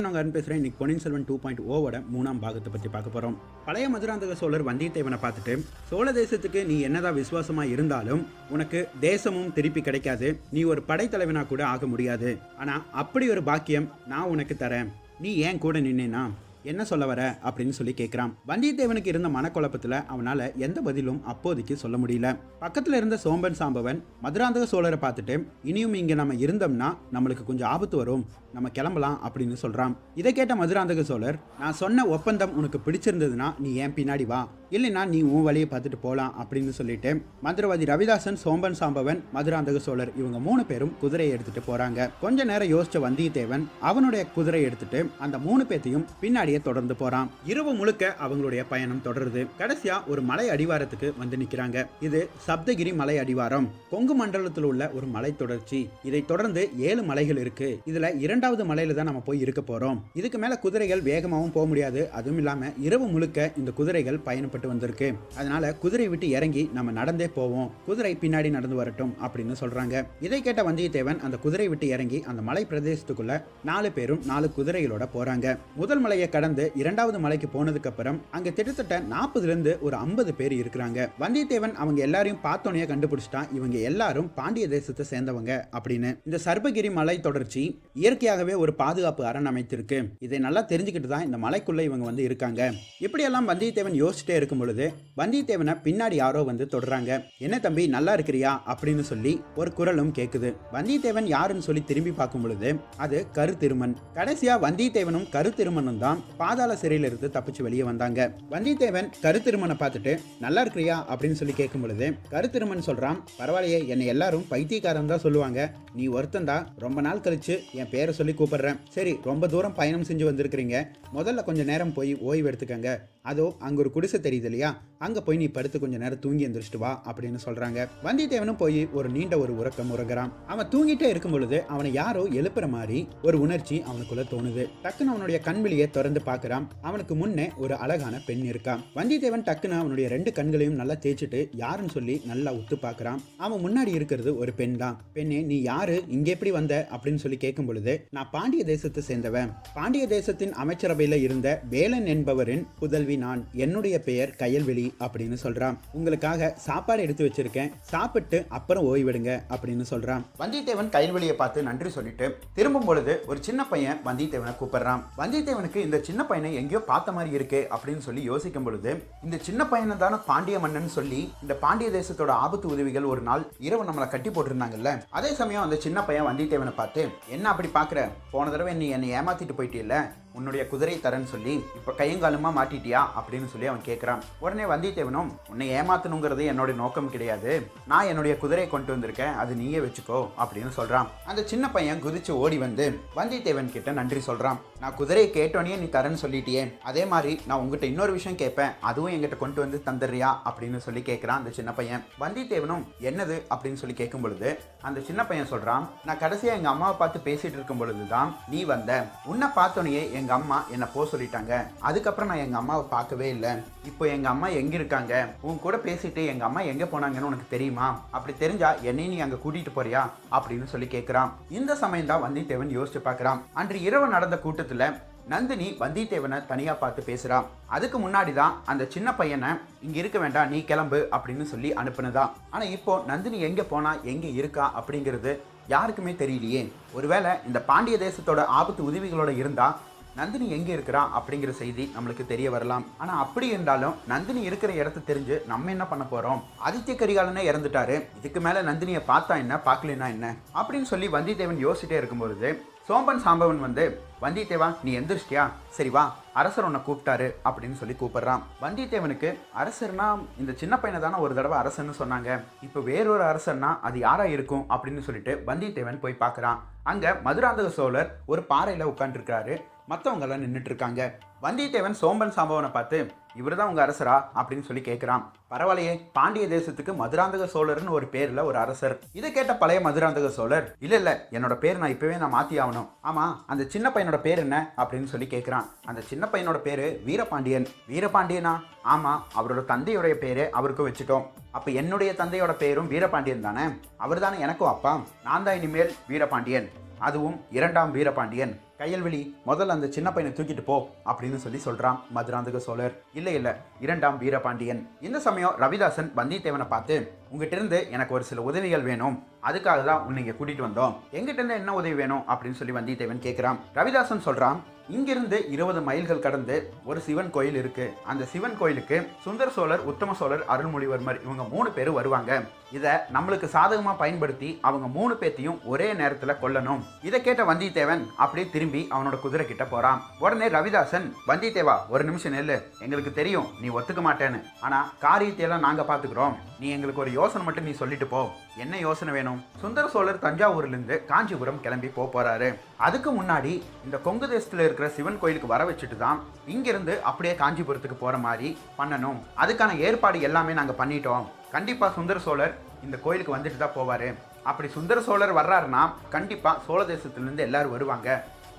வணக்கம் நாங்கள் அருண் பேசுகிறேன் இன்னைக்கு பொன்னியின் செல்வன் டூ பாயிண்ட் ஓவோட மூணாம் பாகத்தை பற்றி பார்க்க போகிறோம் பழைய மதுராந்தக சோழர் வந்தியத்தேவனை பார்த்துட்டு சோழ தேசத்துக்கு நீ என்னதான் விசுவாசமா இருந்தாலும் உனக்கு தேசமும் திருப்பி கிடைக்காது. நீ ஒரு படைத்தலைவனா கூட ஆக முடியாது. ஆனா அப்படி ஒரு பாக்கியம் நான் உனக்கு தரேன். நீ ஏன் கூட நின்னேனா? என்ன சொல்ல வர அப்படின்னு சொல்லி கேட்குறான் வந்தியத்தேவனுக்கு இருந்த மனக்குழப்பத்தில் அவனால் எந்த பதிலும் அப்போதைக்கு சொல்ல முடியல. பக்கத்தில் இருந்த சோம்பன் சாம்பவன் மதுராந்தக சோழரை பார்த்துட்டு இனியும் இங்கே நம்ம இருந்தோம்னா நம்மளுக்கு கொஞ்சம் ஆபத்து வரும். நம்ம கிளம்பலாம் அப்படின்னு சொல்கிறான் இதை கேட்ட மதுராந்தக சோழர் நான் சொன்ன ஒப்பந்தம் உனக்கு பிடிச்சிருந்ததுன்னா நீ ஏன் பின்னாடி வா. இல்லைன்னா நீ உன் வழியை பார்த்துட்டு போகலாம் அப்படின்னு சொல்லிட்டு மந்திரவாதி ரவிதாசன் சோம்பன் சாம்பவன் மதுராந்தக சோழர் இவங்க மூணு பேரும் குதிரையை எடுத்துட்டு போறாங்க. கொஞ்ச நேரம் யோசிச்ச வந்தியத்தேவன் அவனுடைய குதிரையை எடுத்துட்டு அந்த மூணு பேத்தையும் பின்னாடியே தொடர்ந்து போறான். இரவு முழுக்க அவங்களுடைய பயணம் தொடருது. கடைசியா ஒரு மலை அடிவாரத்துக்கு வந்து நிக்கிறாங்க. இது சப்தகிரி மலை அடிவாரம். கொங்கு மண்டலத்தில் உள்ள ஒரு மலை தொடர்ச்சி. இதை தொடர்ந்து ஏழு மலைகள் இருக்கு. இதுல இரண்டாவது மலையில தான் நம்ம போய் இருக்க போறோம். இதுக்கு மேல குதிரைகள் வேகமாகவும் போக முடியாது. அதுவும் இல்லாம இரவு முழுக்க இந்த குதிரைகள் பயணப்பட்டு வந்திருக்கு. அதனால குதிரை விட்டு இறங்கி நம்ம நடந்தே போவோம். குதிரை பின்னாடி நடந்து வரட்டும் அப்படின்னு சொல்றாங்க. இதை கேட்ட வந்தியத்தேவன் அந்த குதிரை விட்டு இறங்கி அந்த மலை பிரதேசத்துக்குள்ள நாலு பேரும் நாலு குதிரைகளோட போறாங்க. முதல் மலையை கடந்து இரண்டாவது மலைக்கு போனதுக்கு அப்புறம் அங்க கிட்டத்தட்ட நாற்பதுல இருந்து ஒரு ஐம்பது பேர் இருக்கிறாங்க. வந்தியத்தேவன் அவங்க எல்லாரையும் பார்த்தோன்னே கண்டுபிடிச்சிட்டான். இவங்க எல்லாரும் பாண்டிய தேசத்தை சேர்ந்தவங்க அப்படின்னு. இந்த சர்பகிரி மலை தொடர்ச்சி இயற்கையாகவே ஒரு பாதுகாப்பு அரண் அமைத்திருக்கு. இதை நல்லா தெரிஞ்சுக்கிட்டு தான் இந்த மலைக்குள்ள இவங்க வந்து இருக்காங்க. இப்படியெல்லாம் வந்தியத்தேவன் யோசிச்சுட்டே இருக்கும் பொழுது வந்தியத்தேவனை பின்னாடி யாரோ வந்து தொடுறாங்க. என்ன தம்பி நல்லா இருக்கிறியா? அப்படின்னு சொல்லி ஒரு குரலும் கேட்குது வந்தியத்தேவன் யாருன்னு சொல்லி திரும்பி பார்க்கும் பொழுது அது கருத்திருமன். கடைசியா வந்தியத்தேவனும் கருத்திருமனும் தான் பாதாள சிறையிலிருந்து தப்பிச்சு வெளியே வந்தாங்க. வந்தியத்தேவன் கருத்திருமனை பார்த்துட்டு நல்லா இருக்கிறியா? அப்படின்னு சொல்லி கேட்கும் பொழுது கருத்திருமன் சொல்கிறான் சொல்றான் பரவாயில்லையே என்னை எல்லாரும் பைத்தியக்காரன் தான் சொல்லுவாங்க. நீ ஒருத்தன் தான் ரொம்ப நாள் கழிச்சு என் பேரை சொல்லி கூப்பிடுறேன். சரி ரொம்ப தூரம் பயணம் செஞ்சு வந்திருக்கிறீங்க. முதல்ல கொஞ்சம் நேரம் போய் ஓய்வு எடுத்துக்கங்க. அதோ அங்கே ஒரு குடிசை தெரியுது இல்லையா? அங்கே போய் நீ படுத்து கொஞ்ச நேரம் தூங்கி எந்திரிச்சிட்டு வா அப்படின்னு சொல்றாங்க. வந்தியத்தேவனும் போய் ஒரு நீண்ட ஒரு உறக்கம் உறங்குறான் அவன் தூங்கிட்டே இருக்கும் பொழுது அவனை யாரோ எழுப்புற மாதிரி ஒரு உணர்ச்சி அவனுக்குள்ள தோணுது. டக்குன்னு அவனுடைய கண்வெளியை திறந்து பார்க்கறான். அவனுக்கு முன்னே ஒரு அழகான பெண் இருக்கான் வந்தியத்தேவன் டக்குன்னு அவனுடைய ரெண்டு கண்களையும் நல்லா தேய்ச்சிட்டு யாருன்னு சொல்லி நல்லா உத்து பார்க்குறான். அவன் முன்னாடி இருக்கிறது ஒரு பெண் தான் பெண்ணே நீ யாரு? இங்க எப்படி வந்த? அப்படின்னு சொல்லி கேட்கும் பொழுது நான் பாண்டிய தேசத்தை சேர்ந்தவன். பாண்டிய தேசத்தின் அமைச்சரவையில இருந்த வேலன் என்பவரின் புதல்வி நான். என்னுடைய பெயர் கயல்வெளி அப்படின்னு சொல்றான். உங்களுக்காக சாப்பாடு எடுத்து வச்சிருக்கேன். சாப்பிட்டு அப்புறம் ஓய்வெடுங்க அப்படின்னு சொல்றான். வந்தியத்தேவன் கயல்வெளியை பார்த்து நன்றி சொல்லிட்டு திரும்பும் பொழுது ஒரு சின்ன பையன் வந்தியத்தேவனை கூப்பிடுறான். வந்தியத்தேவனுக்கு இந்த சின்ன பையனை எங்கேயோ பார்த்த மாதிரி இருக்கே அப்படின்னு சொல்லி யோசிக்கும் பொழுது இந்த சின்ன பையனை தானே பாண்டிய மன்னன் சொல்லி இந்த பாண்டிய தேசத்தோட ஆபத்து உதவிகள் ஒரு நாள் இரவு நம்மளை கட்டி போட்டிருந்தாங்கல்ல. அதே சமயம் அந்த சின்ன பையன் வந்தியத்தேவனை பார்த்து என்ன அப்படி பார்க்குற? போன தடவை நீ என்னை ஏமாத்திட்டு போயிட்டே உன்னுடைய குதிரை தரேன்னு சொல்லி இப்போ கையங்காலமாக மாட்டிட்டியா அப்படின்னு சொல்லி அவன் கேட்குறான் உடனே வந்தியத்தேவனும் உன்னை ஏமாத்தணுங்கிறது என்னோட நோக்கம் கிடையாது. நான் என்னுடைய குதிரையை கொண்டு வந்திருக்கேன். அது நீயே வச்சுக்கோ அப்படின்னு சொல்கிறான் அந்த சின்ன பையன் குதிச்சு ஓடி வந்து வந்தியத்தேவன் கிட்ட நன்றி சொல்கிறான் நான் குதிரையை கேட்டோன்னே நீ தரேன்னு சொல்லிட்டியே. அதே மாதிரி நான் உங்ககிட்ட இன்னொரு விஷயம் கேட்பேன். அதுவும் என்கிட்ட கொண்டு வந்து தந்துடுறியா? அப்படின்னு சொல்லி கேட்குறான் அந்த சின்ன பையன். வந்தியத்தேவனும் என்னது? அப்படின்னு சொல்லி கேட்கும் பொழுது அந்த சின்ன பையன் சொல்கிறான் நான் கடைசியாக எங்கள் அம்மாவை பார்த்து பேசிகிட்டு இருக்கும் பொழுது தான் நீ வந்த. உன்னை பார்த்தோன்னே எங்கள் அம்மா என்னை போக சொல்லிட்டாங்க. அதுக்கப்புறம் நான் எங்கள் அம்மாவை பார்க்கவே இல்லை. இப்போ எங்கள் அம்மா எங்கே இருக்காங்க? உன் கூட பேசிட்டு எங்கள் அம்மா எங்கே போனாங்கன்னு உனக்கு தெரியுமா? அப்படி தெரிஞ்சா என்னையும் நீ அங்கே கூட்டிகிட்டு போறியா? அப்படின்னு சொல்லி கேட்குறான் இந்த சமயம் தான் வந்தியத்தேவன் யோசிச்சு பார்க்குறான் அன்று இரவு நடந்த கூட்டத்தில் நந்தினி வந்தியத்தேவனை தனியாக பார்த்து பேசுகிறான் அதுக்கு முன்னாடி தான் அந்த சின்ன பையனை இங்கே இருக்க வேண்டாம் நீ கிளம்பு அப்படின்னு சொல்லி அனுப்புனதான். ஆனால் இப்போ நந்தினி எங்கே போனா எங்கே இருக்கா அப்படிங்கிறது யாருக்குமே தெரியலையே. ஒருவேளை இந்த பாண்டிய தேசத்தோட ஆபத்து உதவிகளோட இருந்தால் நந்தினி எங்கே இருக்கிறா அப்படிங்கிற செய்தி நம்மளுக்கு தெரிய வரலாம். ஆனால் அப்படி இருந்தாலும் நந்தினி இருக்கிற இடத்த தெரிஞ்சு நம்ம என்ன பண்ண போகிறோம் ஆதித்ய கரிகாலனே இறந்துட்டாரு. இதுக்கு மேலே நந்தினியை பார்த்தா என்ன? பார்க்கலனா என்ன? அப்படின்னு சொல்லி வந்தியத்தேவன் யோசிச்சிட்டே இருக்கும்பொழுது சோம்பன் சாம்பவன் வந்து வந்தியத்தேவா நீ எந்திரிச்சிட்டியா? சரி வா அரசர் உன்னை கூப்பிட்டாரு அப்படின்னு சொல்லி கூப்பிடுறான். வந்தியத்தேவனுக்கு அரசர்னா இந்த சின்ன பையனை தானே ஒரு தடவை அரசர்னு சொன்னாங்க. இப்போ வேறொரு அரசர்னா அது யாரா இருக்கும்? அப்படின்னு சொல்லிட்டு வந்தியத்தேவன் போய் பார்க்குறான். அங்கே மதுராந்தக சோழர் ஒரு பாறையில் உட்காந்துருக்காரு மற்றவங்கெல்லாம் நின்றுட்டு இருக்காங்க வந்தியத்தேவன் சோம்பன் சாம்பவனை பார்த்து இவர் தான் உங்கள் அரசரா? அப்படின்னு சொல்லி கேட்குறான் பரவாயில்லையே பாண்டிய தேசத்துக்கு மதுராந்தக சோழர்னு ஒரு பேரில் ஒரு அரசர். இதை கேட்ட பழைய மதுராந்தக சோழர் இல்லை இல்லை என்னோட பேர் நான் இப்பவே நான் மாற்றி ஆகணும். ஆமாம் அந்த சின்ன பையனோட பேர் என்ன? அப்படின்னு சொல்லி கேட்குறான் அந்த சின்ன பையனோட பேர் வீரபாண்டியன். வீரபாண்டியனா? ஆமாம் அவரோட தந்தையுடைய பேர் அவருக்கு வச்சுட்டோம். அப்போ என்னுடைய தந்தையோட பேரும் வீரபாண்டியன் தானே? அவர் தானே எனக்கும் அப்பா? நான் தான் இனிமேல் வீரபாண்டியன். அதுவும் இரண்டாம் வீரபாண்டியன். கையல்வெளி முதல்ல அந்த சின்ன பையனை தூக்கிட்டு போ அப்படின்னு சொல்லி சொல்றான் மதுராந்தக சோழர். இல்ல இல்ல இரண்டாம் வீரபாண்டியன். இந்த சமயம் ரவிதாசன் வந்தியத்தேவனை பார்த்து உங்ககிட்ட இருந்து எனக்கு ஒரு சில உதவிகள் வேணும். அதுக்காக தான் உன்னை இங்க கூட்டிட்டு வந்தோம். எங்கிட்ட இருந்து என்ன உதவி வேணும்? அப்படின்னு சொல்லி வந்தியத்தேவன் கேட்கிறான் ரவிதாசன் சொல்றான் இங்கிருந்து இருபது மைல்கள் கடந்து ஒரு சிவன் கோயில் இருக்கு. அந்த சிவன் கோயிலுக்கு சுந்தர சோழர் உத்தம சோழர் அருள்மொழிவர்மர் இவங்க மூணு பேரும் வருவாங்க. இதை நம்மளுக்கு சாதகமாக பயன்படுத்தி அவங்க மூணு பேத்தையும் ஒரே நேரத்தில் கொல்லணும். இதை கேட்ட வந்தியத்தேவன் அப்படியே திரும்பி அவனோட குதிரை கிட்ட போறான். உடனே ரவிதாசன் வந்தியத்தேவா ஒரு நிமிஷம் நெல்லு. எங்களுக்கு தெரியும் நீ ஒத்துக்க மாட்டேன்னு. ஆனால் காரியத்தை எல்லாம் பார்த்துக்கிறோம் நீ எங்களுக்கு ஒரு யோசனை மட்டும் நீ சொல்லிட்டு போ. என்ன யோசனை வேணும்? சுந்தர சோழர் தஞ்சாவூர்லேருந்து காஞ்சிபுரம் கிளம்பி போக போறாரு. அதுக்கு முன்னாடி இந்த கொங்கு தேசத்தில் இருக்கிற சிவன் கோயிலுக்கு வர வச்சுட்டு தான் இங்கிருந்து அப்படியே காஞ்சிபுரத்துக்கு போகிற மாதிரி பண்ணணும். அதுக்கான ஏற்பாடு எல்லாமே நாங்கள் பண்ணிட்டோம். கண்டிப்பாக சுந்தர சோழர் இந்த கோயிலுக்கு வந்துட்டு தான் போவார். அப்படி சுந்தர சோழர் வர்றாருன்னா கண்டிப்பாக சோழ தேசத்துலேருந்து எல்லாரும் வருவாங்க.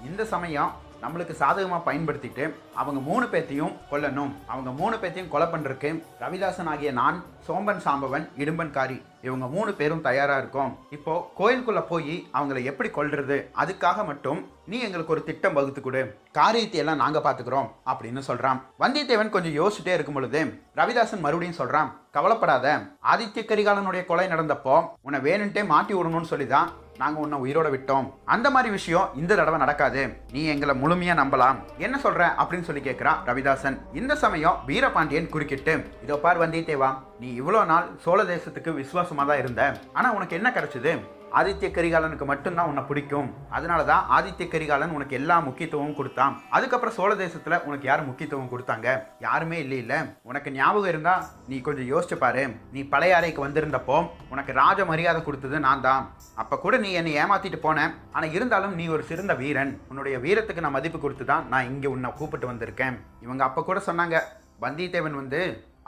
இந்த சமயம் நம்மளுக்கு சாதகமாக பயன்படுத்திட்டு அவங்க மூணு பேத்தையும் கொல்லணும். அவங்க மூணு பேத்தையும் கொலை பண்ணுறதுக்கு ரவிதாசன் ஆகிய நான் சோம்பன் சாம்பவன் இடும்பன்காரி இவங்க மூணு பேரும் தயாராக இருக்கோம். இப்போ கோயிலுக்குள்ளே போய் அவங்கள எப்படி கொல்றது? அதுக்காக மட்டும் நீ எங்களுக்கு ஒரு திட்டம் வகுத்து கொடு. காரியத்தை எல்லாம் நாங்கள் பார்த்துக்கிறோம் அப்படின்னு சொல்கிறான் வந்தியத்தேவன் கொஞ்சம் யோசிச்சுட்டே இருக்கும் பொழுது ரவிதாசன் மறுபடியும் சொல்கிறான் கவலைப்படாத. ஆதித்ய கரிகாலனுடைய கொலை நடந்தப்போ உன்னை வேணுன்ட்டே மாட்டி விடணும்னு சொல்லிதான் நாங்கள் உன்னை உயிரோட விட்டோம். அந்த மாதிரி விஷயம் இந்த தடவை நடக்காது. நீ எங்களை முழுமையாக நம்பலாம். என்ன சொல்கிற அப்படின்னு சொல்லி கேட்குறான் ரவிதாசன். இந்த சமயம் வீரபாண்டியன் குறுக்கிட்டு இதோ பார் வந்தியத்தேவா நீ இவ்வளோ நாள் சோழ தேசத்துக்கு விசுவாசமாக தான் இருந்த. ஆனால் உனக்கு என்ன கிடைச்சது? ஆதித்ய கரிகாலனுக்கு மட்டும்தான் உன்னை பிடிக்கும். அதனால தான் ஆதித்ய கரிகாலன் உனக்கு எல்லா முக்கியத்துவமும் கொடுத்தான். அதுக்கப்புறம் சோழ தேசத்தில் உனக்கு யார் முக்கியத்துவம் கொடுத்தாங்க? யாருமே இல்லை இல்லை. உனக்கு ஞாபகம் இருந்தால் நீ கொஞ்சம் யோசிச்சு பாரு. நீ பழைய அறைக்கு வந்திருந்தப்போ உனக்கு ராஜ மரியாதை கொடுத்தது நான் தான். அப்போ கூட நீ என்னை ஏமாத்திட்டு போன. ஆனால் இருந்தாலும் நீ ஒரு சிறந்த வீரன். உன்னுடைய வீரத்துக்கு நான் மதிப்பு கொடுத்து தான் நான் இங்கே உன்னை கூப்பிட்டு வந்திருக்கேன். இவங்க அப்போ கூட சொன்னாங்க வந்தியத்தேவன் வந்து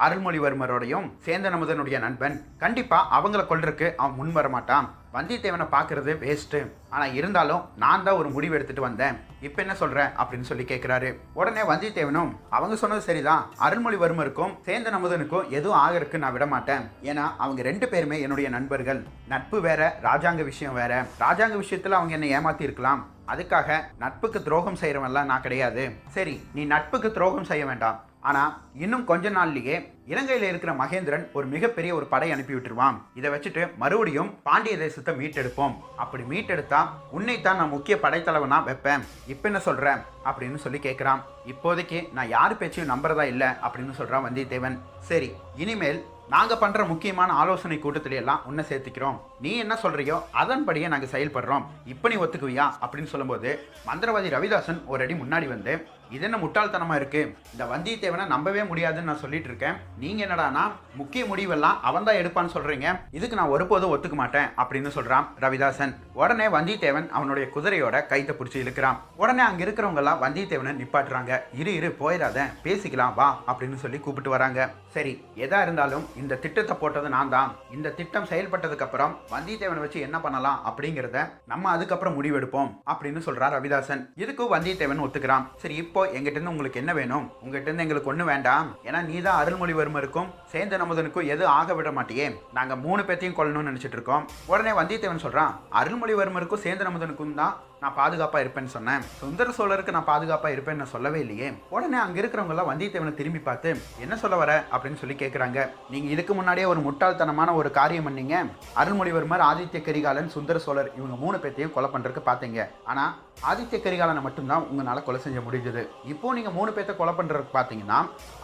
அருள்மொழிவர்மரோடையும் சேந்தன் அமுதனுடைய நண்பன். கண்டிப்பாக அவங்கள கொள்றதுக்கு அவன் முன் வர மாட்டான் வந்தியத்தேவனை பார்க்குறது வேஸ்ட்டு ஆனால் இருந்தாலும் நான் தான் ஒரு முடிவு எடுத்துகிட்டு வந்தேன். இப்போ என்ன சொல்கிறேன் அப்படின்னு சொல்லி கேட்குறாரு உடனே வந்தியத்தேவனும் அவங்க சொன்னது சரிதான். அருள்மொழிவர்மருக்கும் சேந்தன் அமுதனுக்கும் எதுவும் ஆகிறதுக்கு நான் விட மாட்டேன். ஏன்னா அவங்க ரெண்டு பேருமே என்னுடைய நண்பர்கள். நட்பு வேற ராஜாங்க விஷயம் வேற. ராஜாங்க விஷயத்தில் அவங்க என்னை ஏமாத்தி இருக்கலாம். அதுக்காக நட்புக்கு துரோகம் செய்கிறவன்லாம் நான் கிடையாது. சரி நீ நட்புக்கு துரோகம் செய்ய வேண்டாம். ஆனால் இன்னும் கொஞ்ச நாள்லயே இலங்கையில் இருக்கிற மகேந்திரன் ஒரு மிகப்பெரிய ஒரு படை அனுப்பி விட்டுருவான். இதை வச்சுட்டு மறுபடியும் பாண்டிய தேசத்தை மீட்டெடுப்போம். அப்படி மீட்டெடுத்தா உன்னைத்தான் நான் முக்கிய படைத்தலைவனா வைப்பேன். இப்போ என்ன சொல்கிறேன் அப்படின்னு சொல்லி கேட்குறான் இப்போதைக்கு நான் யார் பேச்சையும் நம்புறதா இல்லை அப்படின்னு சொல்கிறான் வந்தியத்தேவன். சரி இனிமேல் நாங்கள் பண்ணுற முக்கியமான ஆலோசனை கூட்டத்தில எல்லாம் உன்னை சேர்த்துக்கிறோம். நீ என்ன சொல்கிறியோ அதன்படியே நாங்கள் செயல்படுறோம். இப்போ நீ ஒத்துக்குவியா? அப்படின்னு சொல்லும்போது மந்திரவாதி ரவிதாசன் ஒரு அடி முன்னாடி வந்து இது என்ன முட்டாள்தனமாக இருக்குது இந்த வந்தியத்தேவனை நம்பவே முடியாதுன்னு நான் சொல்லிட்டு இருக்கேன். நீங்கள் என்னடானா முக்கிய முடிவெல்லாம் அவன் தான் எடுப்பான்னு சொல்கிறீங்க இதுக்கு நான் ஒருபோதும் ஒத்துக்க மாட்டேன் அப்படின்னு சொல்கிறான் ரவிதாசன். உடனே வந்தியத்தேவன் அவனுடைய குதிரையோட கைத்தை பிடிச்சி இழுக்கிறான். உடனே அங்கே இருக்கிறவங்கெல்லாம் வந்தியத்தேவனை நிப்பாட்டுறாங்க. இரு இரு போயிடாத பேசிக்கலாம் வா அப்படின்னு சொல்லி கூப்பிட்டு வராங்க. சரி எதா இருந்தாலும் இந்த திட்டத்தை போட்டது நான் தான். இந்த திட்டம் செயல்பட்டதுக்கு அப்புறம் வந்தியத்தேவனை வச்சு என்ன பண்ணலாம் அப்படிங்கிறத நம்ம அதுக்கப்புறம் முடிவெடுப்போம் அப்படின்னு சொல்றான் ரவிதாசன். இதுக்கு வந்தியத்தேவன் ஒத்துக்கிறான். சரி இப்போ எங்கிட்டேருந்து உங்களுக்கு என்ன வேணும்? உங்ககிட்டேருந்து எங்களுக்கு ஒன்று வேண்டாம். ஏன்னா நீ தான் அருள்மொழிவர்மருக்கும் சேந்தன் அமுதனுக்கும் எதுவும் ஆக விட மாட்டியே? நாங்கள் மூணு பேர்த்தையும் கொல்லணும்னு நினச்சிட்டு இருக்கோம். உடனே வந்தியத்தேவன் சொல்கிறான் அருள்மொழிவர்மருக்கும் சேந்தன் அமுதனுக்கும் தான் நான் பாதுகாப்பாக இருப்பேன்னு சொன்னேன். சுந்தர சோழருக்கு நான் பாதுகாப்பாக இருப்பேன்னு நான் சொல்லவே இல்லையே. உடனே அங்கே இருக்கிறவங்களாம் வந்தியத்தேவனை திரும்பி பார்த்து என்ன சொல்ல வர? அப்படின்னு சொல்லி கேட்குறாங்க நீங்கள் இதுக்கு முன்னாடியே ஒரு முட்டாள்தனமான ஒரு காரியம் பண்ணீங்க. அருள்மொழிவர்மர் ஆதித்ய கரிகாலன் சுந்தர சோழர் இவங்க மூணு பேர்த்தையும் கொலை பண்ணுறதுக்கு பார்த்தீங்க. ஆனால் ஆதித்ய கரிகாலனை மட்டும்தான் உங்களால் கொலை செஞ்ச முடிஞ்சது. இப்போ நீங்கள் மூணு பேர்த்த கொலை பண்ணுறதுக்கு பார்த்தீங்கன்னா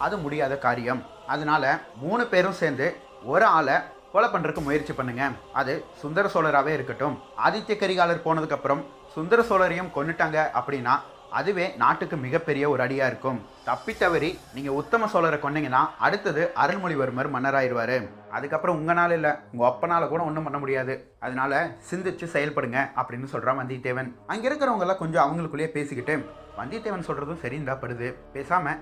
அது முடியாத காரியம். அதனால மூணு பேரும் சேர்ந்து ஒரு ஆளை கொலை பண்ணுறதுக்கு முயற்சி பண்ணுங்க. அது சுந்தர சோழராகவே இருக்கட்டும். ஆதித்ய கரிகாலர் போனதுக்கப்புறம் சுந்தர சோழரையும் கொன்னுட்டாங்க அப்படின்னா அதுவே நாட்டுக்கு மிகப்பெரிய ஒரு அடியாக இருக்கும். தப்பி தவறி நீங்கள் உத்தம சோழரை கொன்னீங்கன்னா அடுத்தது அருள்மொழிவர்மர் மன்னராயிடுவார் அதுக்கப்புறம் உங்கள் நாள் இல்லை உங்கள் அப்பனால கூட ஒன்றும் பண்ண முடியாது. அதனால சிந்திச்சு செயல்படுங்க அப்படின்னு சொல்கிறான் வந்தியத்தேவன். அங்கே இருக்கிறவங்கெல்லாம் கொஞ்சம் அவங்களுக்குள்ளேயே பேசிக்கிட்டு வந்தியத்தேவன் சொல்கிறதும் சரிந்தா படுது.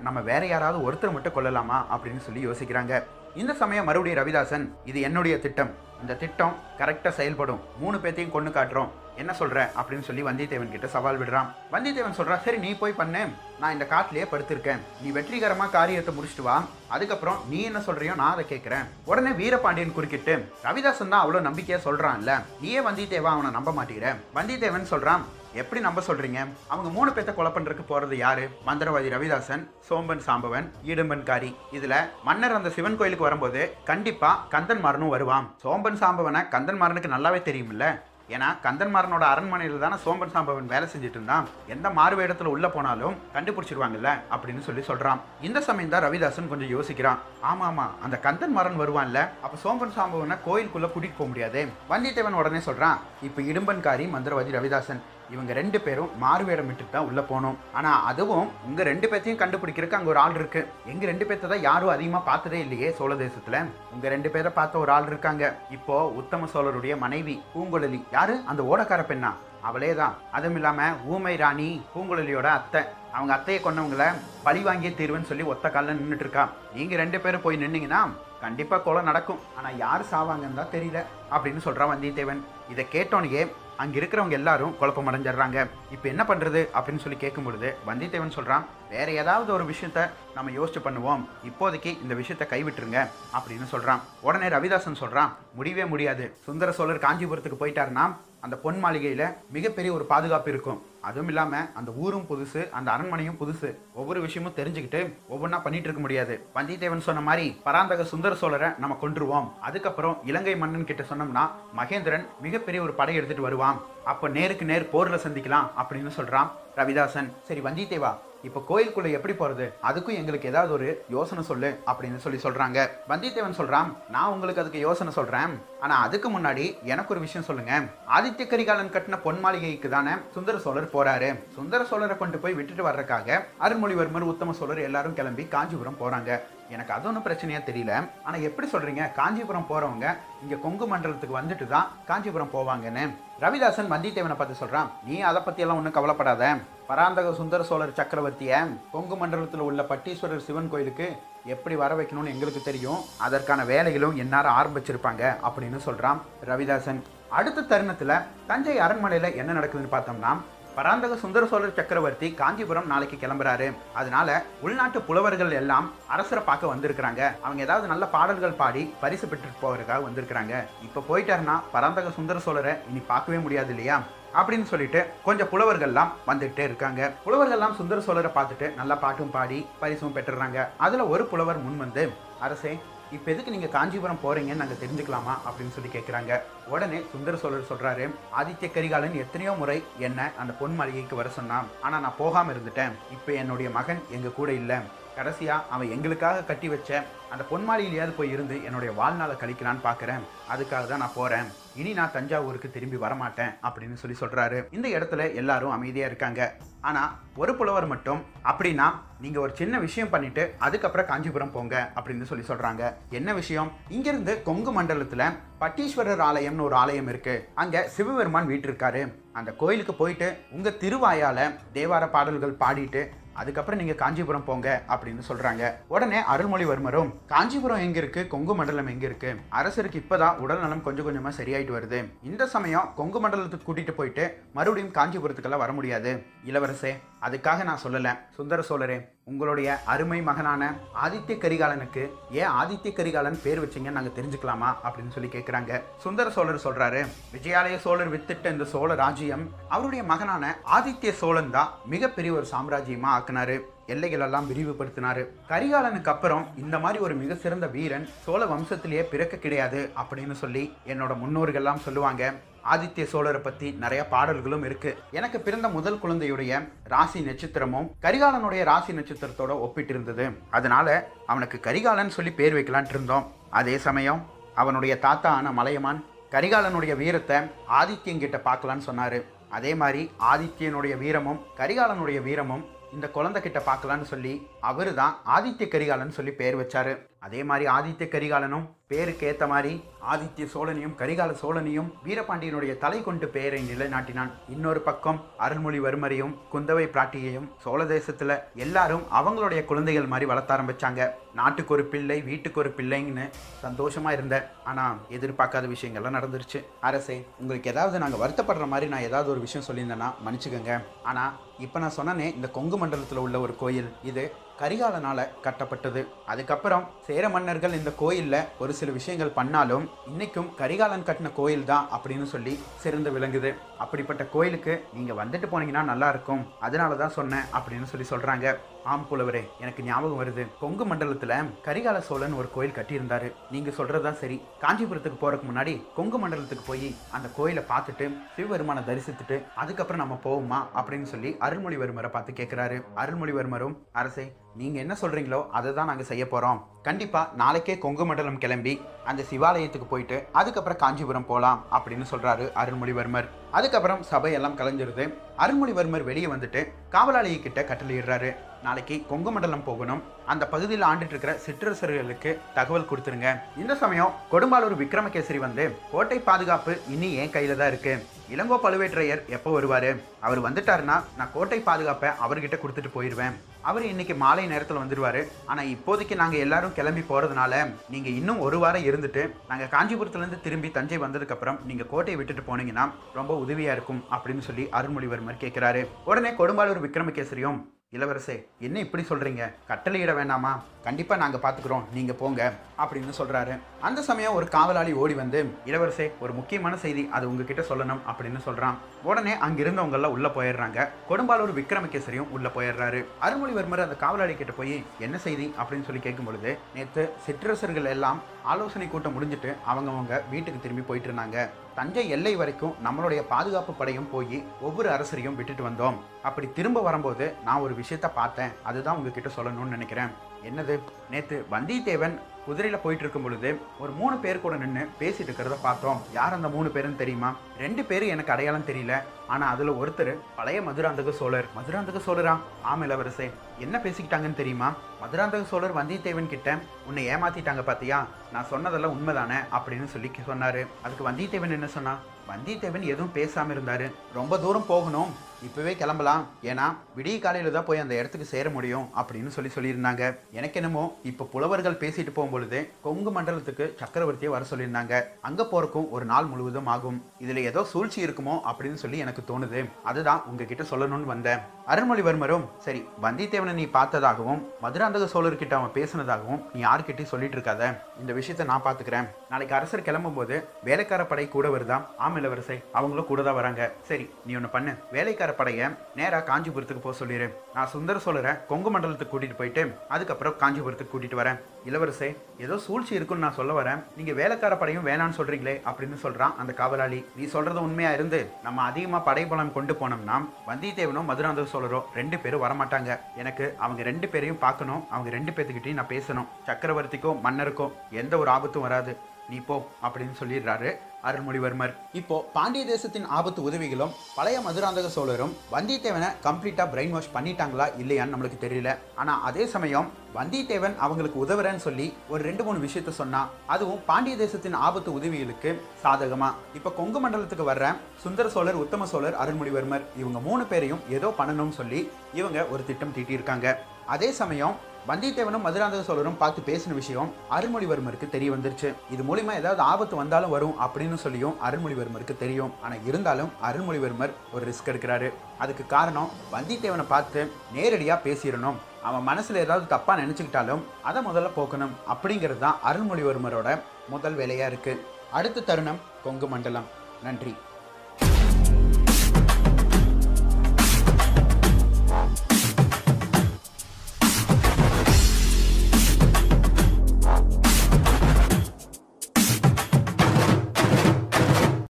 நம்ம வேற யாராவது ஒருத்தர் மட்டும் கொள்ளலாமா அப்படின்னு சொல்லி யோசிக்கிறாங்க. இந்த சமயம் மறுபடியும் ரவிதாசன் இது என்னுடைய திட்டம். இந்த திட்டம் கரெக்டாக செயல்படும். மூணு பேத்தையும் கொண்டு காட்டுறோம். என்ன சொல்கிற அப்படின்னு சொல்லி வந்தியத்தேவன் கிட்ட சவால் விடுறான். வந்தியத்தேவன் சொல்கிறான் சரி நீ போய் பண்ணு. நான் இந்த காட்டிலேயே படுத்திருக்கேன். நீ வெற்றிகரமாக காரியத்தை முடிச்சிட்டு வா. அதுக்கப்புறம் நீ என்ன சொல்கிறியோ நான் அதை கேட்குறேன். உடனே வீரபாண்டியன் குறுக்கிட்டு ரவிதாசன் தான் அவ்வளோ நம்பிக்கையாக சொல்கிறான்ல நீயே வந்தியத்தேவா அவனை நம்ப மாட்டேங்கிற. வந்தியத்தேவன் சொல்கிறான் எப்படி நம்ப சொல்கிறீங்க அவங்க மூணு பேர்த்த கொலை பண்ணுறதுக்கு போகிறது யாரு? மந்திரவாதி ரவிதாசன் சோம்பன் சாம்பவன் ஈடும்பன்காரி இதில் மன்னர் அந்த சிவன் கோயிலுக்கு வரும்போது கண்டிப்பாக கந்தன் மாறனும் வருவான். சோம்பன் சாம்பவனை கந்தன் மாறனுக்கு நல்லாவே தெரியும்ல? ஏன்னா கந்தன்மாரனோட அரண்மனையில் தானே சோம்பன் சாம்பவன் வேலை செஞ்சுட்டு இருந்தான். எந்த மாறு வேடத்துல உள்ள போனாலும் கண்டுபிடிச்சிருவாங்கல்ல? அப்படின்னு சொல்லி சொல்றான். இந்த சமயம் தான் ரவிதாசன் கொஞ்சம் யோசிக்கிறான். ஆமா ஆமா அந்த கந்தன்மாரன் வருவான்ல? அப்ப சோம்பன் சாம்பவனை கோயிலுக்குள்ள கூட்டிட்டு போக முடியாது? வந்தியத்தேவன் உடனே சொல்றான் இப்ப இடும்பன்காரி மந்திரவாதி ரவிதாசன் இவங்க ரெண்டு பேரும் மாறுவேடம் தான் உள்ளே போகணும் ஆனால் அதுவும் உங்கள் ரெண்டு பேர்த்தையும் கண்டுபிடிக்கிறதுக்கு அங்கே ஒரு ஆள் இருக்கு. எங்கள் ரெண்டு பேர்த்த தான் யாரும் அதிகமாக பார்த்ததே இல்லையே சோழ தேசத்தில். உங்கள் ரெண்டு பேரை பார்த்த ஒரு ஆள் இருக்காங்க. இப்போ உத்தம சோழருடைய மனைவி பூங்குழலி. யாரு? அந்த ஓடக்கார பெண்ணா? அவளே தான். அதுவும் இல்லாமல் ஊமை ராணி பூங்குழலியோட அத்தை. அவங்க அத்தையை கொண்டவங்கள பழி வாங்கிய தீர்வுன்னு சொல்லி ஒத்த காலில் நின்றுட்டு இருக்கா. நீங்கள் ரெண்டு பேரும் போய் நின்னீங்கன்னா கண்டிப்பாக கொலை நடக்கும். ஆனால் யார் சாவாங்கன்னு தான் தெரியல. அப்படின்னு சொல்கிறான் வந்தியத்தேவன். இதை கேட்டோன்னே அங்கே இருக்கிறவங்க எல்லாரும் குழப்பம் அடைஞ்சிடுறாங்க இப்போ என்ன பண்ணுறது அப்படின்னு சொல்லி கேட்கும் பொழுது வந்தியத்தேவன் சொல்கிறான் வேறு ஏதாவது ஒரு விஷயத்த நம்ம யோசிச்சு பண்ணுவோம். இப்போதைக்கு இந்த விஷயத்த கைவிட்டுருங்க அப்படின்னு சொல்கிறான் உடனே ரவிதாசன் சொல்கிறான் முடியவே முடியாது. சுந்தர சோழர் காஞ்சிபுரத்துக்கு போயிட்டாருன்னா அந்த பொன் மாளிகையில் மிகப்பெரிய ஒரு பாதுகாப்பு இருக்கும். அதுவும் இல்லாமல் அந்த ஊரும் புதுசு அந்த அரண்மனையும் புதுசு. ஒவ்வொரு விஷயமும் தெரிஞ்சுக்கிட்டு ஒவ்வொன்றா பண்ணிட்டு இருக்க முடியாது. வந்தியத்தேவன் சொன்ன மாதிரி பராந்தக சுந்தர சோழரை நம்ம கொன்றுவோம். அதுக்கப்புறம் இலங்கை மன்னன் கிட்ட சொன்னோம்னா மகேந்திரன் மிகப்பெரிய ஒரு படை எடுத்துட்டு வருவான். அப்போ நேருக்கு நேர் போரில் சந்திக்கலாம் அப்படின்னு சொல்கிறான் ரவிதாசன். சரி வந்தியத்தேவா இப்போ கோயிலுக்குள்ள எப்படி போறது? அதுக்கும் எங்களுக்கு ஏதாவது ஒரு யோசனை சொல்லு அப்படின்னு சொல்லி சொல்றாங்க. வந்தியத்தேவன் சொல்றான் நான் உங்களுக்கு அதுக்கு யோசனை சொல்றேன். ஆனால் அதுக்கு முன்னாடி எனக்கு ஒரு விஷயம் சொல்லுங்க. ஆதித்ய கரிகாலன் கட்டின பொன் மாளிகைக்கு தானே சுந்தர சோழர் போறாரு. சுந்தர சோழரை கொண்டு போய் விட்டுட்டு வர்றதுக்காக அருள்மொழிவர்மர் உத்தம சோழர் எல்லாரும் கிளம்பி காஞ்சிபுரம் போறாங்க. எனக்கு அது ஒன்றும் பிரச்சனையா தெரியல. ஆனால் எப்படி சொல்றீங்க? காஞ்சிபுரம் போறவங்க இங்க கொங்கு மண்டலத்துக்கு வந்துட்டு தான் காஞ்சிபுரம் போவாங்கன்னு. ரவிதாசன் வந்தியத்தேவனை பார்த்து சொல்றான் நீ அதை பத்தி ஒன்றும் கவலைப்படாத. பராந்தக சுந்தர சோழர் சக்கரவர்த்திய கொங்கு மண்டலத்தில் உள்ள பட்டீஸ்வரர் சிவன் கோயிலுக்கு எப்படி வர வைக்கணும்னு எங்களுக்கு தெரியும். அதற்கான வேலைகளும் எந்நேரம் ஆரம்பிச்சிருப்பாங்க அப்படின்னு சொல்கிறான் ரவிதாசன். அடுத்த தருணத்தில் தஞ்சை அரண்மனையில் என்ன நடக்குதுன்னு பார்த்தோம்னா பராந்தக சுந்தர சோழர் சக்கரவர்த்தி காஞ்சிபுரம் நாளைக்கு கிளம்புறாரு. அதனால உள்நாட்டு புலவர்கள் எல்லாம் அரசரை பார்க்க வந்திருக்கிறாங்க. அவங்க ஏதாவது நல்ல பாடல்கள் பாடி பரிசு பெற்று போவதற்காக வந்திருக்கிறாங்க. இப்போ போயிட்டாருன்னா பராந்தக சுந்தர சோழரை இனி பார்க்கவே முடியாது இல்லையா? அப்படின்னு சொல்லிட்டு கொஞ்சம் புலவர்கள்லாம் வந்துட்டே இருக்காங்க. புலவர்கள்லாம் சுந்தர சோழரை பார்த்துட்டு நல்லா பாட்டும் பாடி பரிசும் பெற்றுறாங்க. அதுல ஒரு புலவர் முன் வந்து அரசே இப்போ எதுக்கு நீங்கள் காஞ்சிபுரம் போகிறீங்கன்னு நாங்கள் தெரிஞ்சுக்கலாமா? அப்படின்னு சொல்லி கேட்குறாங்க உடனே சுந்தர சோழர் சொல்கிறாரு ஆதித்ய கரிகாலன் எத்தனையோ முறை என்ன அந்த பொன் மாளிகைக்கு வர சொன்னான். ஆனால் நான் போகாமல் இருந்துட்டேன். இப்போ என்னுடைய மகன் எங்கள் கூட இல்லை. கடைசியாக அவன் எங்களுக்காக கட்டி வச்ச அந்த பொன்மாளியிலேயாவது போய் இருந்து என்னுடைய வாழ்நாளை கழிக்கலான்னு பார்க்குறேன் அதுக்காக தான் நான் போகிறேன் இனி நான் தஞ்சாவூருக்கு திரும்பி வரமாட்டேன் அப்படின்னு சொல்லி சொல்கிறாரு இந்த இடத்துல எல்லாரும் அமைதியாக இருக்காங்க. ஆனால் ஒரு புலவர் மட்டும் அப்படின்னா நீங்கள் ஒரு சின்ன விஷயம் பண்ணிவிட்டு அதுக்கப்புறம் காஞ்சிபுரம் போங்க அப்படின்னு சொல்லி சொல்கிறாங்க என்ன விஷயம்? இங்கேருந்து கொங்கு மண்டலத்தில் பட்டீஸ்வரர் ஆலயம்னு ஒரு ஆலயம் இருக்குது அங்கே சிவபெருமான் வீட்டு இருக்காரு அந்த கோயிலுக்கு போயிட்டு உங்கள் திருவாயால் தேவார பாடல்கள் பாடிட்டு அதுக்கப்புறம் நீங்கள் காஞ்சிபுரம் போங்க அப்படின்னு சொல்கிறாங்க உடனே அருள்மொழிவர்மரும் காஞ்சிபுரம் எங்கே இருக்குது கொங்கு மண்டலம் எங்கே இருக்குது அரசருக்கு இப்போ தான் உடல் நலம் கொஞ்சம் கொஞ்சமாக சரியாயிட்டு வருது. இந்த சமயம் கொங்கு மண்டலத்துக்கு கூட்டிகிட்டு போயிட்டு மறுபடியும் காஞ்சிபுரத்துக்கெல்லாம் வர முடியாது. இளவரசே அதுக்காக நான் சொல்லலை. சுந்தர சோழரே உங்களுடைய அருமை மகனான ஆதித்ய கரிகாலனுக்கு ஏன் ஆதித்ய கரிகாலன் பேர் வச்சீங்கன்னு நாங்கள் தெரிஞ்சுக்கலாமா அப்படின்னு சொல்லி கேட்குறாங்க சுந்தர சோழர் சொல்கிறாரு விஜயாலய சோழர் வித்திட்ட இந்த சோழ ராஜ்யம் அவருடைய மகனான ஆதித்ய சோழன் தான் மிகப்பெரிய ஒரு சாம்ராஜ்யமாக ஆக்குனாரு. எல்லைகள் எல்லாம் விரிவுபடுத்தினாரு. கரிகாலனுக்கு அப்புறம் இந்த மாதிரி ஒரு மிக சிறந்த வீரன் சோழ வம்சத்திலேயே பிறக்க கிடையாது அப்படின்னு சொல்லி என்னோட முன்னோர்கள்லாம் சொல்லுவாங்க. ஆதித்ய சோழரை பத்தி நிறைய பாடல்களும் இருக்கு. எனக்கு பிறந்த முதல் குழந்தையுடைய ராசி நட்சத்திரமும் கரிகாலனுடைய ராசி நட்சத்திரத்தோட ஒப்பிட்டு இருந்தது அதனால அவனுக்கு கரிகாலன் சொல்லி பேர் வைக்கலான்ட்டு இருந்தோம். அதே சமயம் அவனுடைய தாத்தா ஆன மலையமான் கரிகாலனுடைய வீரத்தை ஆதித்யங்கிட்ட பார்க்கலான்னு சொன்னாரு. அதே மாதிரி ஆதித்யனுடைய வீரமும் கரிகாலனுடைய வீரமும் இந்த குழந்தை கிட்ட பார்க்கலான்னு சொல்லி அவர் தான் ஆதித்ய கரிகாலன் சொல்லி பேர் வச்சாரு. அதே மாதிரி ஆதித்ய கரிகாலனும் பேருக்கு ஏற்ற மாதிரி ஆதித்ய சோழனையும் கரிகால சோழனையும் வீரபாண்டியனுடைய தலை கொண்டு பெயரை நிலைநாட்டினான். இன்னொரு பக்கம் அருள்மொழிவர்மரையும் குந்தவை பிராட்டியையும் சோழ தேசத்தில் எல்லாரும் அவங்களுடைய குழந்தைகள் மாதிரி வளர்த்த ஆரம்பிச்சாங்க. நாட்டுக்கு ஒரு பிள்ளை வீட்டுக்கு ஒரு பிள்ளைங்கன்னு சந்தோஷமாக இருந்த. ஆனால் எதிர்பார்க்காத விஷயங்கள்லாம் நடந்துருச்சு. அரசே உங்களுக்கு ஏதாவது நாங்கள் வருத்தப்படுற மாதிரி நான் ஏதாவது ஒரு விஷயம் சொல்லியிருந்தேன்னா மன்னிச்சுக்கோங்க. ஆனால் இப்போ நான் சொன்னேனே இந்த கொங்கு மண்டலத்தில் உள்ள ஒரு கோயில். இது கரிகாலனால் கட்டப்பட்டது. அதுக்கப்புறம் சேர மன்னர்கள் இந்த கோயிலில் ஒரு சில விஷயங்கள் பண்ணாலும் இன்றைக்கும் கரிகாலன் கட்டின கோயில் தான் அப்படின்னு சொல்லி சிறந்து விளங்குது. அப்படிப்பட்ட கோயிலுக்கு நீங்கள் வந்துட்டு போனீங்கன்னா நல்லாயிருக்கும் அதனால தான் சொன்னேன் அப்படின்னு சொல்லி சொல்கிறாங்க ஆம் புலவரே எனக்கு ஞாபகம் வருது. கொங்கு மண்டலத்தில் கரிகால சோழன் ஒரு கோயில் கட்டியிருந்தார். நீங்கள் சொல்றதா சரி. காஞ்சிபுரத்துக்கு போகிறதுக்கு முன்னாடி கொங்கு மண்டலத்துக்கு போய் அந்த கோயிலை பார்த்துட்டு சிவபெருமானை தரிசித்துட்டு அதுக்கப்புறம் நம்ம போவோமா அப்படின்னு சொல்லி அருள்மொழிவர்மரை பார்த்து கேட்குறாரு அருள்மொழிவர்மரும் அரசே நீங்கள் என்ன சொல்கிறீங்களோ அதை தான் நாங்கள் செய்ய போகிறோம் கண்டிப்பாக நாளைக்கே கொங்கு மண்டலம் கிளம்பி அந்த சிவாலயத்துக்கு போயிட்டு அதுக்கப்புறம் காஞ்சிபுரம் போகலாம் அப்படின்னு சொல்கிறாரு அருண்மொழிவர்மர் அதுக்கப்புறம் சபையெல்லாம் கலைஞ்சிருது. அருண்மொழிவர்மர் வெளியே வந்துட்டு காவலாளியை கிட்ட கட்டளையிடுறாரு. நாளைக்கு கொங்கு மண்டலம் போகணும். அந்த பகுதியில் ஆண்டுட்டு இருக்கிற சிற்றரசர்களுக்கு தகவல் கொடுத்துருங்க. இந்த சமயம் கொடும்பாலூர் விக்ரமகேசரி வந்து கோட்டை பாதுகாப்பு இனி என் கையில் தான் இருக்கு. இளங்கோ பழுவேற்றையர் எப்போ வருவார்? அவர் வந்துட்டாருன்னா நான் கோட்டை பாதுகாப்பை அவர்கிட்ட கொடுத்துட்டு போயிடுவேன் அவர் இன்னைக்கு மாலை நேரத்தில் வந்துடுவார் ஆனால் இப்போதைக்கு நாங்கள் எல்லாரும் கிளம்பி போகிறதுனால நீங்கள் இன்னும் ஒரு வாரம் இருந்துட்டு நாங்கள் காஞ்சிபுரத்துலேருந்து திரும்பி தஞ்சை வந்ததுக்கப்புறம் நீங்கள் கோட்டையை விட்டுட்டு போனீங்கன்னா ரொம்ப உதவியாக இருக்கும் அப்படின்னு சொல்லி அருள்மொழிவர்மர் கேட்குறாரு உடனே கொடும்பாளூர் விக்ரமகேசரியும் இளவரசே என்ன இப்படி சொல்கிறீங்க கட்டளையிட வேண்டாமா கண்டிப்பாக நாங்கள் பார்த்துக்குறோம் நீங்கள் போங்க அப்படின்னு சொல்கிறாரு அந்த சமயம் ஒரு காவலாளி ஓடி வந்து இளவரசே ஒரு முக்கியமான செய்தி அது உங்ககிட்ட சொல்லணும் அப்படின்னு சொல்கிறான் உடனே அங்கிருந்தவங்கெல்லாம் உள்ளே போயிடுறாங்க. கொடும்பாலூர் விக்ரமகேசரியும் உள்ளே போயிடுறாரு. அருள்மொழிவர்மர் அந்த காவலாளி கிட்ட போய் என்ன செய்தி? அப்படின்னு சொல்லி கேட்கும் பொழுது நேற்று சிற்றரசர்கள் எல்லாம் ஆலோசனை கூட்டம் முடிஞ்சிட்டு அவங்கவங்க வீட்டுக்கு திரும்பி போயிட்டு இருந்தாங்க. தஞ்சை எல்லை வரைக்கும் நம்மளுடைய பாதுகாப்பு படையும் போய் ஒவ்வொரு அரசரையும் விட்டுட்டு வந்தோம். அப்படி திரும்ப வரும்போது நான் ஒரு விஷயத்த பார்த்தேன். அதுதான் உங்ககிட்ட சொல்லணும்னு நினைக்கிறேன். என்னது? நேற்று வந்தியத்தேவன் குதிரையில் போயிட்டு இருக்கும் பொழுது ஒரு மூணு பேர் கூட நின்று பேசிட்டு இருக்கிறத பார்த்தோம். யார் அந்த மூணு பேருன்னு தெரியுமா? ரெண்டு பேர் எனக்கு அடையாளம் தெரியல. ஆனால் அதில் ஒருத்தர் பழைய மதுராந்தக சோழர். மதுராந்தக சோழரா? ஆம் இளவரசே என்ன பேசிக்கிட்டாங்கன்னு தெரியுமா? மதுராந்தக சோழர் வந்தியத்தேவன் கிட்ட உன்னை ஏமாத்திட்டாங்க பார்த்தியா நான் சொன்னதெல்லாம் உண்மைதானே? அப்படின்னு சொல்லி சொன்னார். அதுக்கு வந்தியத்தேவன் என்ன சொன்னா வந்தியத்தேவன் எதுவும் பேசாமல் இருந்தார். ரொம்ப தூரம் போகணும். இப்போவே கிளம்பலாம். ஏன்னா விடிய காலையில் தான் போய் அந்த இடத்துக்கு சேர முடியும் அப்படின்னு சொல்லி சொல்லியிருந்தாங்க. எனக்கு என்னமோ இப்போ புலவர்கள் பேசிட்டு போகும்பொழுது கொங்கு மண்டலத்துக்கு சக்கரவர்த்தியை வர சொல்லியிருந்தாங்க. அங்கே போறக்கும் ஒரு நாள் முழுவதும் ஆகும். இதில் ஏதோ சூழ்ச்சி இருக்குமோ அப்படின்னு சொல்லி எனக்கு தோணுது. அதுதான் உங்ககிட்ட சொல்லணும்னு வந்தேன். அருள்மொழிவர்மரும் சரி வந்தியத்தேவனை நீ பார்த்ததாகவும் மதுராந்தக சோழர்கிட்ட அவன் பேசினதாகவும் நீ யார்கிட்டயும் சொல்லிட்டு இருக்காத இந்த விஷயத்த நான் பார்த்துக்கிறேன் நாளைக்கு அரசர் கிளம்பும் போது வேலைக்கார படை கூட வருதா? ஆம் இளவரசை அவங்களும் கூட தான் வராங்க. சரி நீ ஒன்று பண்ணு. வேலைக்கார படையை நேராக காஞ்சிபுரத்துக்கு போக சொல்லிடு நான் சுந்தர சோழரை கொங்கு மண்டலத்துக்கு கூட்டிட்டு போயிட்டு அதுக்கப்புறம் காஞ்சிபுரத்துக்கு கூட்டிகிட்டு வரேன். இளவரசே ஏதோ சூழ்ச்சி இருக்குன்னு நான் சொல்ல வரேன். நீங்கள் வேலைக்கார படையும் வேணான்னு சொல்கிறீங்களே அப்படின்னு சொல்கிறான் அந்த காவலாளி. நீ சொல்கிறது உண்மையாக இருந்து நம்ம அதிகமா படைபலம் கொண்டு போனோம்னா வந்தியத்தேவனும் மதுராந்தக சோழரோ ரெண்டு பேரும் வரமாட்டாங்க. எனக்கு அவங்க ரெண்டு பேரையும் பார்க்கணும். அவங்க ரெண்டு பேர்த்துக்கிட்டையும் நான் பேசணும். சக்கரவர்த்திக்கோ மன்னருக்கோ எந்த ஒரு ஆபத்தும் வராது. நீ போ அப்படின்னு சொல்லிடுறாரு அருள்மொழிவர்மர். இப்போ பாண்டிய தேசத்தின் ஆபத்து உதவிகளும் பழைய மதுராந்தக சோழரும் வந்தியத்தேவனை கம்ப்ளீட்டா பிரெயின் வாஷ் பண்ணிட்டாங்களா இல்லையான்னு நம்மளுக்கு தெரியல. ஆனா அதே சமயம் வந்தியத்தேவன் அவங்களுக்கு உதவுறேன்னு சொல்லி ஒரு ரெண்டு மூணு விஷயத்த சொன்னா அதுவும் பாண்டிய தேசத்தின் ஆபத்து உதவிகளுக்கு சாதகமா? இப்ப கொங்கு மண்டலத்துக்கு வர்ற சுந்தர சோழர் உத்தம சோழர் அருள்மொழிவர்மர் இவங்க மூணு பேரையும் ஏதோ பண்ணணும்னு சொல்லி இவங்க ஒரு திட்டம் தீட்டியிருக்காங்க. அதே சமயம் வந்தியத்தேவனும் மதுராந்தக சோழரும் பார்த்து பேசின விஷயம் அருள்மொழிவர்மருக்கு தெரிய வந்துருச்சு. இது மூலிமா ஏதாவது ஆபத்து வந்தாலும் வரும் அப்படின்னு சொல்லியும் அருள்மொழிவர்மருக்கு தெரியும். ஆனால் இருந்தாலும் அருள்மொழிவர்மர் ஒரு ரிஸ்க் எடுக்கிறாரு. அதுக்கு காரணம் வந்தியத்தேவனை பார்த்து நேரடியாக பேசிடணும். அவன் மனசில் ஏதாவது தப்பாக நினச்சிக்கிட்டாலும் அதை முதல்ல போக்கணும் அப்படிங்கிறது தான் அருள்மொழிவர்மரோட முதல் வேலையாக இருக்குது அடுத்த தருணம் கொங்கு மண்டலம். நன்றி.